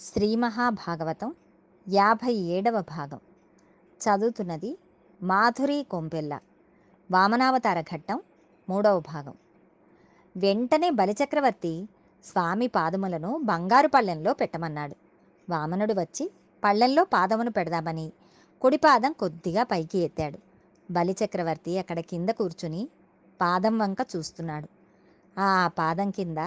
శ్రీ మహాభాగవతం యాభై ఏడవ భాగం. చదువుతున్నది మాధురి కొంపెల్ల వామనావతార ఘట్టం మూడవ భాగం. వెంటనే బలిచక్రవర్తి స్వామి పాదములను బంగారు పళ్ళెంలో పెట్టమన్నాడు. వామనుడు వచ్చి పళ్ళెంలో పాదమును పెడదామని కుడి పాదం కొద్దిగా పైకి ఎత్తాడు. బలిచక్రవర్తి అక్కడ కింద కూర్చుని పాదం వంక చూస్తున్నాడు. ఆ పాదం కింద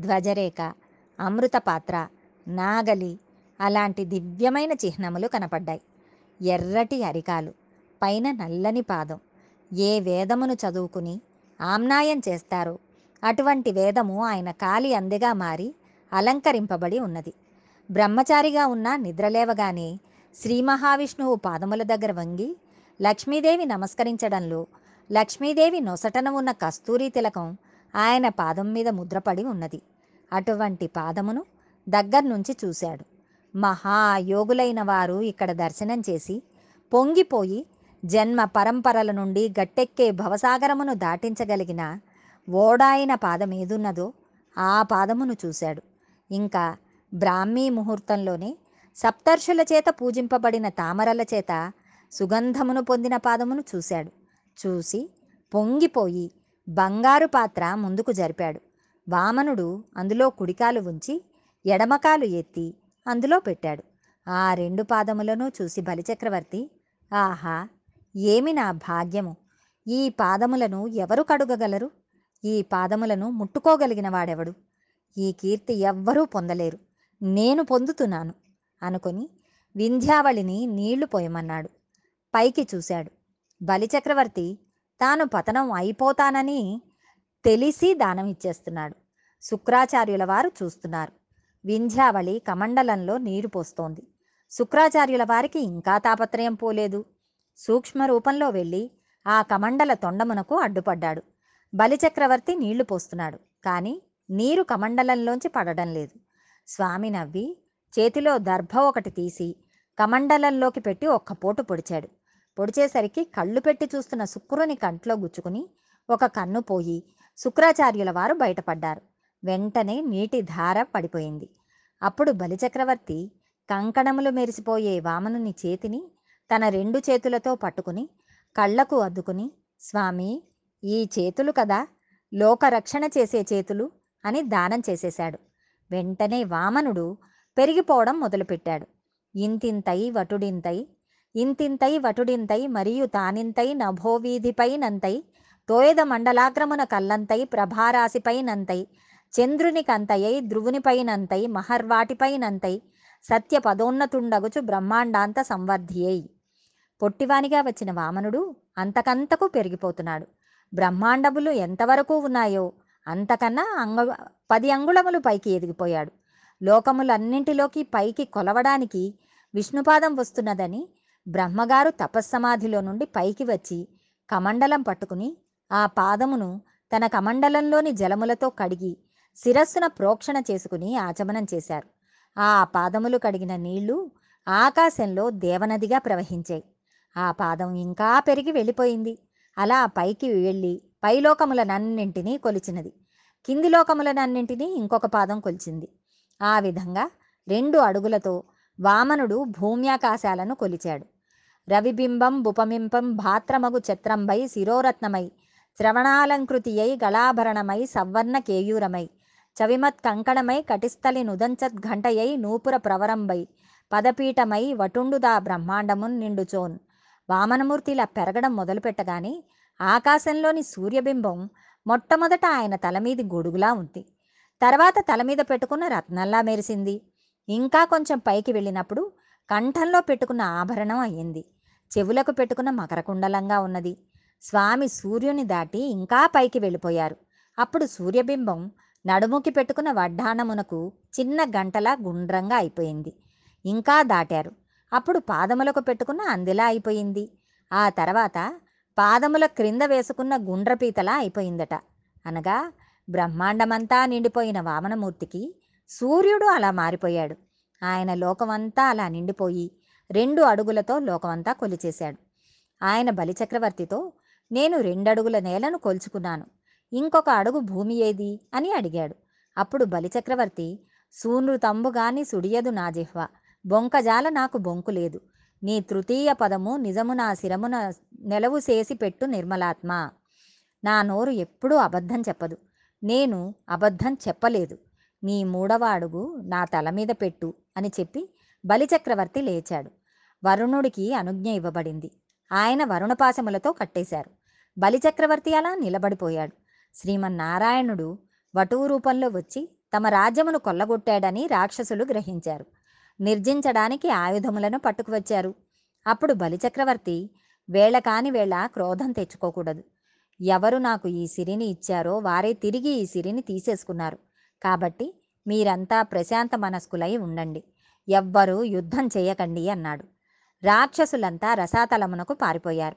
ధ్వజరేఖ అమృత పాత్ర నాగలి అలాంటి దివ్యమైన చిహ్నములు కనపడ్డాయి. ఎర్రటి అరికాలు పైన నల్లని పాదం. ఏ వేదమును చదువుకుని ఆమ్నాయం చేస్తారో అటువంటి వేదము ఆయన కాలి అందెగా మారి అలంకరింపబడి ఉన్నది. బ్రహ్మచారిగా ఉన్న నిద్రలేవగానే శ్రీ మహావిష్ణువు పాదముల దగ్గర వంగి లక్ష్మీదేవి నమస్కరించడంలో లక్ష్మీదేవి నొసటన ఉన్న కస్తూరి తిలకం ఆయన పాదం మీద ముద్రపడి ఉన్నది. అటువంటి పాదమును దగ్గర్నుంచి చూశాడు. మహాయోగులైన వారు ఇక్కడ దర్శనం చేసి పొంగిపోయి జన్మ పరంపరల నుండి గట్టెక్కే భవసాగరమును దాటించగలిగిన ఓడాయిన పాదం ఏదున్నదో ఆ పాదమును చూశాడు. ఇంకా బ్రాహ్మీ ముహూర్తంలోనే సప్తర్షుల చేత పూజింపబడిన తామరల చేత సుగంధమును పొందిన పాదమును చూశాడు. చూసి పొంగిపోయి బంగారు పాత్ర ముందుకు జరిపాడు. వామనుడు అందులో కుడికాలు ఉంచి ఎడమకాలు ఎత్తి అందులో పెట్టాడు. ఆ రెండు పాదములను చూసి బలిచక్రవర్తి ఆహా! ఏమి నా భాగ్యము? ఈ పాదములను ఎవరు కడుగగలరు? ఈ పాదములను ముట్టుకోగలిగిన వాడెవడు? ఈ కీర్తి ఎవ్వరూ పొందలేరు. నేను పొందుతున్నాను అనుకొని వింధ్యావళిని నీళ్ళు పోయమన్నాడు. పైకి చూశాడు. బలిచక్రవర్తి తాను పతనం అయిపోతానని తెలిసి దానం ఇచ్చేస్తున్నాడు శుక్రాచార్యుల వారు చూస్తున్నారు. వింధ్యావళి కమండలంలో నీరు పోస్తోంది. శుక్రాచార్యుల వారికి ఇంకా తాపత్రయం పోలేదు. సూక్ష్మ రూపంలో వెళ్ళి ఆ కమండల తొండమునకు అడ్డుపడ్డాడు. బలిచక్రవర్తి నీళ్ళు పోస్తున్నాడు. కానీ నీరు కమండలంలోంచి పడడం లేదు. స్వామి నవ్వి చేతిలో దర్భ ఒకటి తీసి కమండలంలోకి పెట్టి ఒక్క పోటు పొడిచాడు. పొడిచేసరికి కళ్ళు పెట్టి చూస్తున్న శుక్రుని కంట్లో గుచ్చుకుని ఒక కన్ను పోయి శుక్రాచార్యుల వారు బయటపడ్డారు. వెంటనే నీటి ధార పడిపోయింది. అప్పుడు బలిచక్రవర్తి కంకణములు మెరిసిపోయే వామనుని చేతిని తన రెండు చేతులతో పట్టుకుని కళ్ళకు అద్దుకుని స్వామి ఈ చేతులు కదా లోకరక్షణ చేసే చేతులు అని దానం చేసేశాడు. వెంటనే వామనుడు పెరిగిపోవడం మొదలుపెట్టాడు. ఇంతింతై వటుడింతై ఇంతింతై వటుడింతై మరియు తానింతై నభోవీధిపై నంతై తోయద మండలాగ్రమున కల్లంతై ప్రభారాశిపై నంతై చంద్రునికంతయై ధ్రువునిపైనంతై మహర్వాటిపైనంతై సత్య పదోన్నతుండగుచు బ్రహ్మాండాంత సంవర్ధియై. పొట్టివానిగా వచ్చిన వామనుడు అంతకంతకు పెరిగిపోతున్నాడు. బ్రహ్మాండములు ఎంతవరకు ఉన్నాయో అంతకన్నా అంగ పది అంగుళములు పైకి ఎదిగిపోయాడు. లోకములన్నింటిలోకి పైకి కొలవడానికి విష్ణుపాదం వస్తున్నదని బ్రహ్మగారు తపస్సమాధిలో నుండి పైకి వచ్చి కమండలం పట్టుకుని ఆ పాదమును తన కమండలంలోని జలములతో కడిగి శిరస్సున ప్రోక్షణ చేసుకుని ఆచమనం చేశారు. ఆ పాదములు కడిగిన నీళ్ళు ఆకాశంలో దేవనదిగా ప్రవహించాయి. ఆ పాదం ఇంకా పెరిగి వెళ్ళిపోయింది. అలా పైకి వెళ్ళి పైలోకములనన్నింటినీ కొలిచినది. కింది లోకములనన్నింటినీ ఇంకొక పాదం కొలిచింది. ఆ విధంగా రెండు అడుగులతో వామనుడు భూమ్యాకాశాలను కొలిచాడు. రవిబింబం బుపమింపం భాత్రమగు ఛత్రంబై శిరోరత్నమై శ్రవణాలంకృతియై గళాభరణమై సవర్ణ కేయూరమై చవిమత్ కంకణమై కటిస్థలి నుదంచత్ ఘంటయై నూపుర ప్రవరంబై పదపీఠమై వటుండుదా బ్రహ్మాండమున్ నిండుచోన్. వామనమూర్తిలా పెరగడం మొదలుపెట్టగానే ఆకాశంలోని సూర్యబింబం మొట్టమొదట ఆయన తలమీది గొడుగులా ఉంది. తర్వాత తల మీద పెట్టుకున్న రత్నంలా మెరిసింది. ఇంకా కొంచెం పైకి వెళ్ళినప్పుడు కంఠంలో పెట్టుకున్న ఆభరణం అయ్యింది. చెవులకు పెట్టుకున్న మకరకుండలంగా ఉన్నది. స్వామి సూర్యుని దాటి ఇంకా పైకి వెళ్ళిపోయారు. అప్పుడు సూర్యబింబం నడుముకి పెట్టుకున్న వడ్డానమునకు చిన్న గంటలా గుండ్రంగా అయిపోయింది. ఇంకా దాటారు. అప్పుడు పాదములకు పెట్టుకున్న అందిలా అయిపోయింది. ఆ తర్వాత పాదముల క్రింద వేసుకున్న గుండ్రపీతలా అయిపోయిందట. అనగా బ్రహ్మాండమంతా నిండిపోయిన వామనమూర్తికి సూర్యుడు అలా మారిపోయాడు. ఆయన లోకమంతా అలా నిండిపోయి రెండు అడుగులతో లోకమంతా కొలిచేశాడు. ఆయన బలిచక్రవర్తితో నేను రెండడుగుల నేలను కొలుచుకున్నాను. ఇంకొక అడుగు భూమి ఏది? అని అడిగాడు. అప్పుడు బలిచక్రవర్తి సూనృతంబు తంబుగాని సుడియదు నా జిహ్వ. బొంకజాల నాకు బొంకు లేదు. నీ తృతీయ పదము నిజము నా శిరమున నెలవు చేసి పెట్టు నిర్మలాత్మ. నా నోరు ఎప్పుడూ అబద్ధం చెప్పదు. నేను అబద్ధం చెప్పలేదు. నీ మూడవ అడుగు నా తల మీద పెట్టు అని చెప్పి బలిచక్రవర్తి లేచాడు. వరుణుడికి అనుజ్ఞ ఇవ్వబడింది. ఆయన వరుణపాశములతో కట్టేశారు. బలిచక్రవర్తి అలా నిలబడిపోయాడు. శ్రీమన్నారాయణుడు వటువు రూపంలో వచ్చి తమ రాజ్యమును కొల్లగొట్టాడని రాక్షసులు గ్రహించారు. నిర్జించడానికి ఆయుధములను పట్టుకువచ్చారు. అప్పుడు బలిచక్రవర్తి వేళ కాని వేళ క్రోధం తెచ్చుకోకూడదు. ఎవరు నాకు ఈ సిరిని ఇచ్చారో వారే తిరిగి ఈ సిరిని తీసేసుకున్నారు. కాబట్టి మీరంతా ప్రశాంత మనస్కులై ఉండండి. ఎవ్వరూ యుద్ధం చేయకండి అన్నాడు. రాక్షసులంతా రసాతలమునకు పారిపోయారు.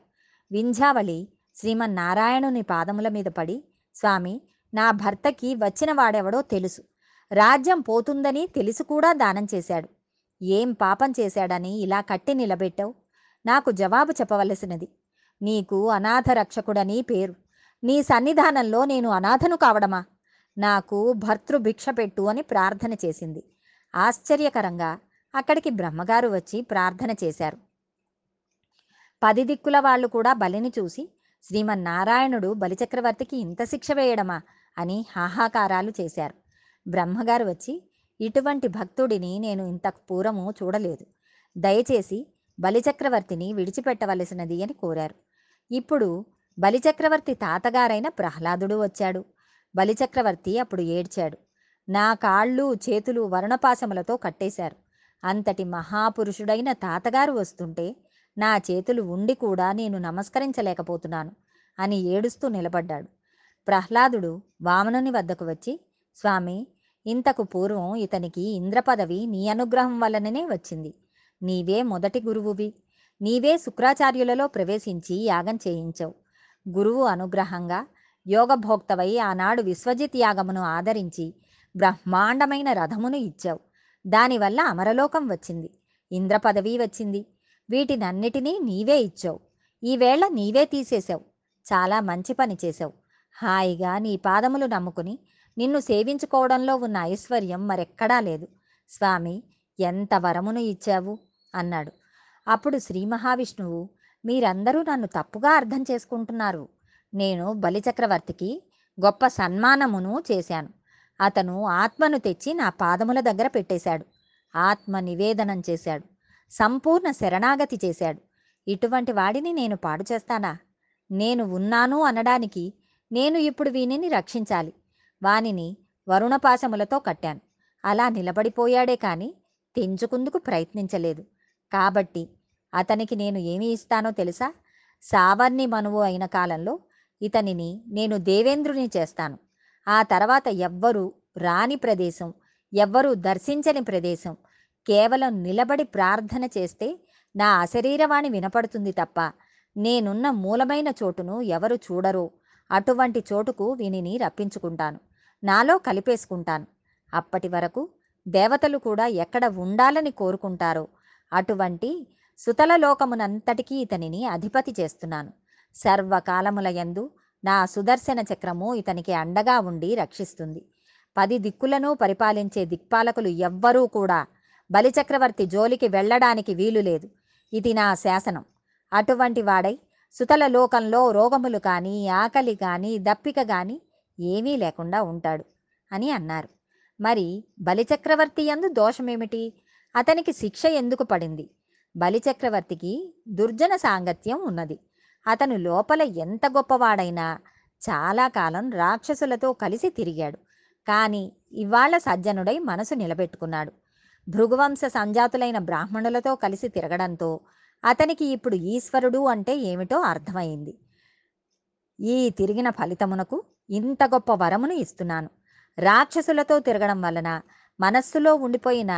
వింధ్యావళి శ్రీమన్నారాయణుని పాదముల మీద పడి స్వామి నా భర్తకి వచ్చిన వాడెవడో తెలుసు. రాజ్యం పోతుందని తెలిసి కూడా దానం చేశాడు. ఏం పాపం చేశాడని ఇలా కట్టి నిలబెట్టావు? నాకు జవాబు చెప్పవలసినది. నీకు అనాథ రక్షకుడని పేరు. నీ సన్నిధానంలో నేను అనాథను కావడమా? నాకు భర్తృభిక్ష పెట్టు అని ప్రార్థన చేసింది. ఆశ్చర్యకరంగా అక్కడికి బ్రహ్మగారు వచ్చి ప్రార్థన చేశారు. పది దిక్కుల వాళ్ళు కూడా బలిని చూసి శ్రీమన్నారాయణుడు బలిచక్రవర్తికి ఇంత శిక్ష వేయడమా అని హాహాకారాలు చేశారు. బ్రహ్మగారు వచ్చి ఇటువంటి భక్తుడిని నేను ఇంతకు పూర్వము చూడలేదు. దయచేసి బలిచక్రవర్తిని విడిచిపెట్టవలసినది అని కోరారు. ఇప్పుడు బలిచక్రవర్తి తాతగారైన ప్రహ్లాదుడు వచ్చాడు. బలిచక్రవర్తి అప్పుడు ఏడ్చాడు. నా కాళ్ళు చేతులు వర్ణపాశములతో కట్టేశారు. అంతటి మహాపురుషుడైన తాతగారు వస్తుంటే నా చేతులు ఉండి కూడా నేను నమస్కరించలేకపోతున్నాను అని ఏడుస్తూ నిలబడ్డాడు. ప్రహ్లాదుడు వామనుని వద్దకు వచ్చి స్వామి ఇంతకు పూర్వం ఇతనికి ఇంద్రపదవి నీ అనుగ్రహం వలననే వచ్చింది. నీవే మొదటి గురువువి. నీవే శుక్రాచార్యులలో ప్రవేశించి యాగం చేయించావు. గురువు అనుగ్రహంగా యోగభోక్తవై ఆనాడు విశ్వజిత్ యాగమును ఆదరించి బ్రహ్మాండమైన రథమును ఇచ్చావు. దానివల్ల అమరలోకం వచ్చింది. ఇంద్రపదవి వచ్చింది. వీటినన్నిటినీ నీవే ఇచ్చావు. ఈవేళ నీవే తీసేశావు. చాలా మంచి పని చేశావు. హాయిగా నీ పాదములు నమ్ముకుని నిన్ను సేవించుకోవడంలో ఉన్న ఐశ్వర్యం మరెక్కడా లేదు. స్వామి ఎంత వరమును ఇచ్చావు? అన్నాడు. అప్పుడు శ్రీ మహావిష్ణువు మీరందరూ నన్ను తప్పుగా అర్థం చేసుకుంటున్నారు. నేను బలిచక్రవర్తికి గొప్ప సన్మానమును చేశాను. అతను ఆత్మను తెచ్చి నా పాదముల దగ్గర పెట్టేశాడు. ఆత్మ నివేదనం చేశాడు. సంపూర్ణ శరణాగతి చేశాడు. ఇటువంటి వాడిని నేను పాడు చేస్తానా? నేను ఉన్నాను అనడానికి నేను ఇప్పుడు వీనిని రక్షించాలి. వానిని వరుణపాశములతో కట్టాను. అలా నిలబడిపోయాడే కాని తెంచుకుందుకు ప్రయత్నించలేదు. కాబట్టి అతనికి నేను ఏమి ఇస్తానో తెలుసా? సావర్ణి మనువు అయిన కాలంలో ఇతనిని నేను దేవేంద్రుని చేస్తాను. ఆ తర్వాత ఎవ్వరూ రాని ప్రదేశం ఎవ్వరూ దర్శించని ప్రదేశం కేవలం నిలబడి ప్రార్థన చేస్తే నా అశరీరవాణి వినపడుతుంది తప్ప నేనున్న మూలమైన చోటును ఎవరు చూడరు. అటువంటి చోటుకు వీనిని రప్పించుకుంటాను. నాలో కలిపేసుకుంటాను. అప్పటి వరకు దేవతలు కూడా ఎక్కడ ఉండాలని కోరుకుంటారో అటువంటి సుతల లోకమునంతటికీ ఇతనిని అధిపతి చేస్తున్నాను. సర్వకాలముల యందు నా సుదర్శన చక్రము ఇతనికి అండగా ఉండి రక్షిస్తుంది. పది దిక్కులను పరిపాలించే దిక్పాలకులు ఎవ్వరూ కూడా బలిచక్రవర్తి జోలికి వెళ్ళడానికి వీలు లేదు. ఇది నా శాసనం. అటువంటి వాడై సుతల లోకంలో రోగములు కానీ ఆకలి కానీ దప్పిక కానీ ఏమీ లేకుండా ఉంటాడు అని అన్నారు. మరి బలిచక్రవర్తి యందు దోషమేమిటి? అతనికి శిక్ష ఎందుకు పడింది? బలిచక్రవర్తికి దుర్జన సాంగత్యం ఉన్నది. అతను లోపల ఎంత గొప్పవాడైనా చాలా కాలం రాక్షసులతో కలిసి తిరిగాడు. కానీ ఇవాళ సజ్జనుడై మనసు నిలబెట్టుకున్నాడు. భృగువంశ సంజాతులైన బ్రాహ్మణులతో కలిసి తిరగడంతో అతనికి ఇప్పుడు ఈశ్వరుడు అంటే ఏమిటో అర్థమైంది. ఈ తిరిగిన ఫలితమునకు ఇంత గొప్ప వరమును ఇస్తున్నాను. రాక్షసులతో తిరగడం వలన మనస్సులో ఉండిపోయిన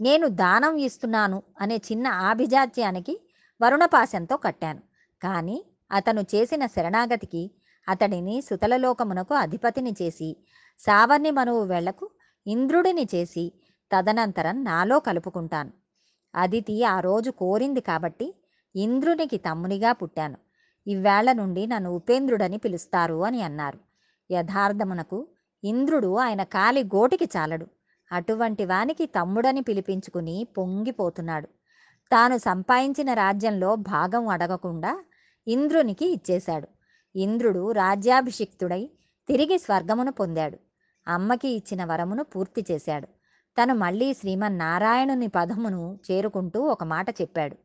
నేను దానం ఇస్తున్నాను అనే చిన్న ఆభిజాత్యానికి వరుణపాశంతో కట్టాను. కానీ అతను చేసిన శరణాగతికి అతడిని సుతలలోకమునకు అధిపతిని చేసి సావర్ణి మనువు వెళ్ళకు ఇంద్రుడిని చేసి తదనంతరం నాలో కలుపుకుంటాను. అదితి ఆ రోజు కోరింది కాబట్టి ఇంద్రునికి తమ్మునిగా పుట్టాను. ఇవేళ్ళ నుండి నన్ను ఉపేంద్రుడని పిలుస్తారు అని అన్నారు. యథార్థమునకు ఇంద్రుడు ఆయన కాలి గోటికి చాలడు. అటువంటి వానికి తమ్ముడని పిలిపించుకుని పొంగిపోతున్నాడు. తాను సంపాదించిన రాజ్యంలో భాగం అడగకుండా ఇంద్రునికి ఇచ్చేశాడు. ఇంద్రుడు రాజ్యాభిషిక్తుడై తిరిగి స్వర్గమును పొందాడు. అమ్మకి ఇచ్చిన వరమును పూర్తి చేశాడు. తను మళ్ళీ శ్రీమన్నారాయణుని పదమును చేరుకుంటూ ఒక మాట చెప్పాడు.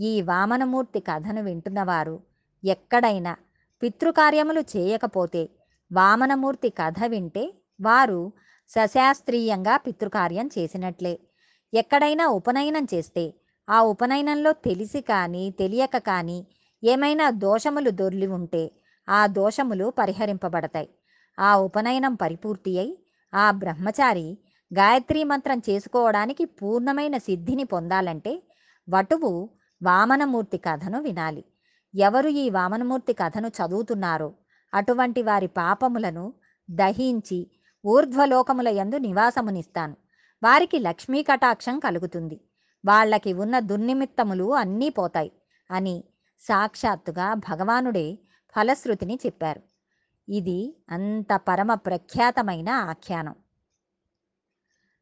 ఈ వామనమూర్తి కథను వింటున్నవారు ఎక్కడైనా పితృకార్యములు చేయకపోతే వామనమూర్తి కథ వింటే వారు సశాస్త్రీయంగా పితృకార్యం చేసినట్లే. ఎక్కడైనా ఉపనయనం చేస్తే ఆ ఉపనయనంలో తెలిసి కానీ తెలియక కానీ ఏమైనా దోషములు దొర్లి ఉంటే ఆ దోషములు పరిహరింపబడతాయి. ఆ ఉపనయనం పరిపూర్తి అయి ఆ బ్రహ్మచారి గాయత్రీ మంత్రం చేసుకోవడానికి పూర్ణమైన సిద్ధిని పొందాలంటే వటువు వామనమూర్తి కథను వినాలి. ఎవరు ఈ వామనమూర్తి కథను చదువుతున్నారో అటువంటి వారి పాపములను దహించి ఊర్ధ్వలోకముల యందు నివాసమునిస్తాను. వారికి లక్ష్మీ కటాక్షం కలుగుతుంది. వాళ్ళకి ఉన్న దుర్నిమిత్తములు అన్నీ పోతాయి అని సాక్షాత్తుగా భగవానుడే ఫలశ్రుతిని చెప్పారు. ఇది అంత పరమ ప్రఖ్యాతమైన ఆఖ్యానం.